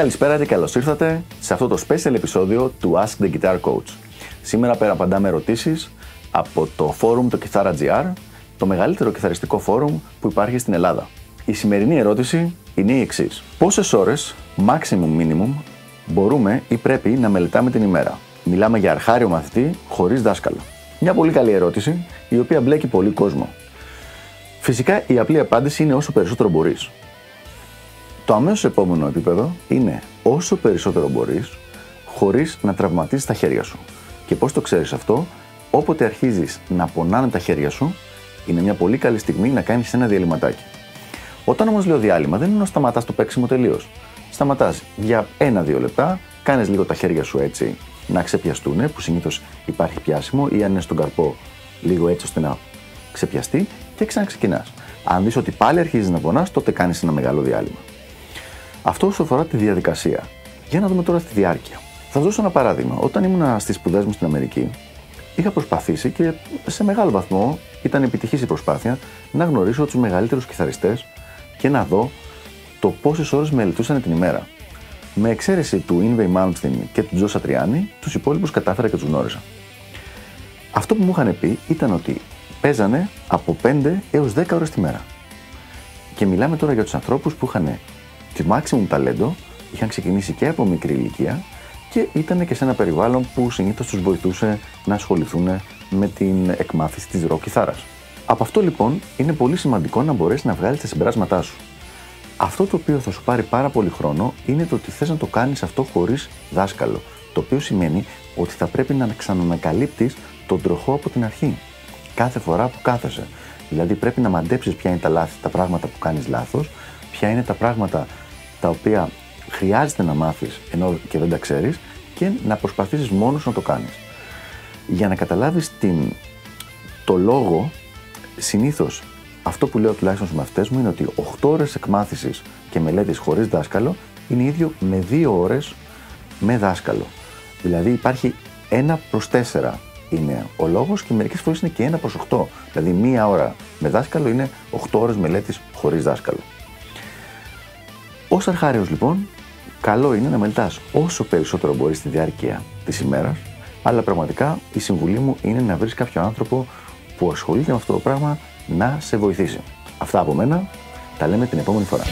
Καλησπέρα και καλώς ήρθατε σε αυτό το special επεισόδιο του Ask the Guitar Coach. Σήμερα πέρα απαντάμε ερωτήσεις από το forum το Guitar GR, το μεγαλύτερο κιθαριστικό φόρουμ που υπάρχει στην Ελλάδα. Η σημερινή ερώτηση είναι η εξής. Πόσες ώρες, maximum minimum, μπορούμε ή πρέπει να μελετάμε την ημέρα; Μιλάμε για αρχάριο μαθητή χωρίς δάσκαλο. Μια πολύ καλή ερώτηση, η οποία μπλέκει πολύ κόσμο. Φυσικά η απλή απάντηση είναι όσο περισσότερο μπορείς. Το αμέσως επόμενο επίπεδο είναι όσο περισσότερο μπορείς, χωρίς να τραυματίσεις τα χέρια σου. Και πώς το ξέρεις αυτό, όποτε αρχίζεις να πονάνε τα χέρια σου, είναι μια πολύ καλή στιγμή να κάνεις ένα διαλυματάκι. Όταν όμως λέω διάλειμμα, δεν είναι να σταματάς το παίξιμο τελείως. Σταματάς για ένα-δύο λεπτά, κάνεις λίγο τα χέρια σου έτσι να ξεπιαστούν, που συνήθως υπάρχει πιάσιμο, ή αν είναι στον καρπό, λίγο έτσι ώστε να ξεπιαστεί και ξαναξεκινάς. Αν δεις ότι πάλι αρχίζεις να πονάς, τότε κάνεις ένα μεγάλο διάλειμμα. Αυτό όσο αφορά τη διαδικασία. Για να δούμε τώρα τη διάρκεια. Θα σας δώσω ένα παράδειγμα. Όταν ήμουν στις σπουδές μου στην Αμερική, είχα προσπαθήσει και σε μεγάλο βαθμό ήταν επιτυχής η προσπάθεια να γνωρίσω τους μεγαλύτερους κιθαριστές και να δω το πόσες ώρες μελετούσαν την ημέρα. Με εξαίρεση του Ινβεϊ Malmsteen και του Τζο Σατριάνη, τους υπόλοιπους κατάφερα και τους γνώρισα. Αυτό που μου είχαν πει ήταν ότι παίζανε από 5 έως 10 ώρες τη μέρα. Και μιλάμε τώρα για τους ανθρώπους που είχαν τη maximum ταλέντο, είχαν ξεκινήσει και από μικρή ηλικία και ήταν και σε ένα περιβάλλον που συνήθως τους βοηθούσε να ασχοληθούν με την εκμάθηση της ροκ κιθάρας. Από αυτό λοιπόν είναι πολύ σημαντικό να μπορέσεις να βγάλεις τα συμπεράσματά σου. Αυτό το οποίο θα σου πάρει πάρα πολύ χρόνο είναι το ότι θες να το κάνεις αυτό χωρίς δάσκαλο. Το οποίο σημαίνει ότι θα πρέπει να ξανανακαλύπτεις τον τροχό από την αρχή. Κάθε φορά που κάθεσαι. Δηλαδή πρέπει να μαντέψεις ποια είναι τα λάθη, τα πράγματα που κάνεις λάθος, ποια είναι τα πράγματα τα οποία χρειάζεται να μάθεις ενώ και δεν τα ξέρεις και να προσπαθήσεις μόνος να το κάνεις. Για να καταλάβεις το λόγο, συνήθως αυτό που λέω τουλάχιστον στους μαθητές μου είναι ότι 8 ώρες εκμάθησης και μελέτης χωρίς δάσκαλο είναι ίδιο με 2 ώρες με δάσκαλο. Δηλαδή υπάρχει 1 προς 4 είναι ο λόγος και μερικές φορές είναι και 1 προς 8. Δηλαδή μία ώρα με δάσκαλο είναι 8 ώρες μελέτης χωρίς δάσκαλο. Ω αρχάριος λοιπόν, καλό είναι να μελετάς όσο περισσότερο μπορείς στη διάρκεια της ημέρας, αλλά πραγματικά η συμβουλή μου είναι να βρεις κάποιο άνθρωπο που ασχολείται με αυτό το πράγμα να σε βοηθήσει. Αυτά από μένα. Τα λέμε την επόμενη φορά.